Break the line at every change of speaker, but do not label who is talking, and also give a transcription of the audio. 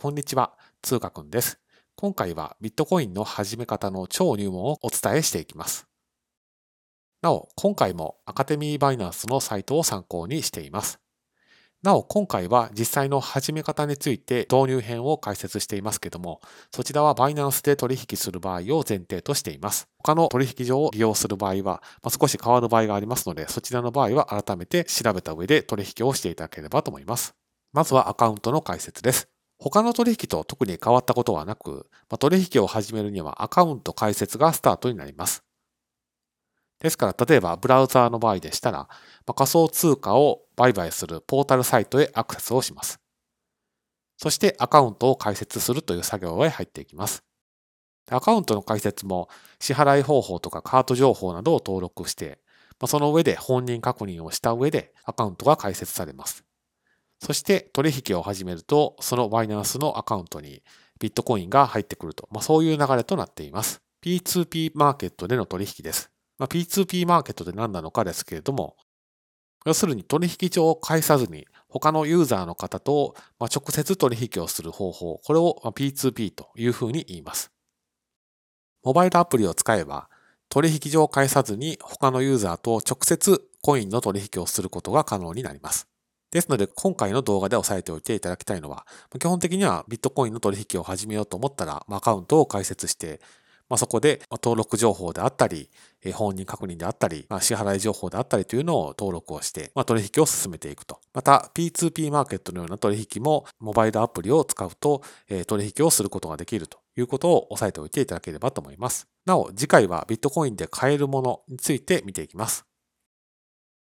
こんにちは、通貨くんです。今回はビットコインの始め方の超入門をお伝えしていきます。なお、今回もアカデミーバイナンスのサイトを参考にしています。なお、今回は実際の始め方について導入編を解説していますけども、そちらはバイナンスで取引する場合を前提としています。他の取引所を利用する場合は、まあ、少し変わる場合がありますので、そちらの場合は改めて調べた上で取引をしていただければと思います。まずはアカウントの解説です。他の取引と特に変わったことはなく、ま、取引を始めるにはアカウント開設がスタートになります。ですから、例えばブラウザーの場合でしたら、ま、仮想通貨を売買するポータルサイトへアクセスをします。そしてアカウントを開設するという作業へ入っていきます。アカウントの開設も支払い方法とかカート情報などを登録して、ま、その上で本人確認をした上でアカウントが開設されます。そして取引を始めると、そのバイナンスのアカウントにビットコインが入ってくると、まあ、そういう流れとなっています。P2P マーケットでの取引です。まあ、P2P マーケットで何なのかですけれども、要するに取引所を介さずに他のユーザーの方と直接取引をする方法、これを P2P というふうに言います。モバイルアプリを使えば取引所を介さずに他のユーザーと直接コインの取引をすることが可能になります。ですので、今回の動画で押さえておいていただきたいのは、基本的にはビットコインの取引を始めようと思ったら、アカウントを開設して、まあ、そこで登録情報であったり、本人確認であったり、まあ、支払い情報であったりというのを登録をして、まあ、取引を進めていくと。また P2P マーケットのような取引もモバイルアプリを使うと、取引をすることができるということを押さえておいていただければと思います。なお、次回はビットコインで買えるものについて見ていきます。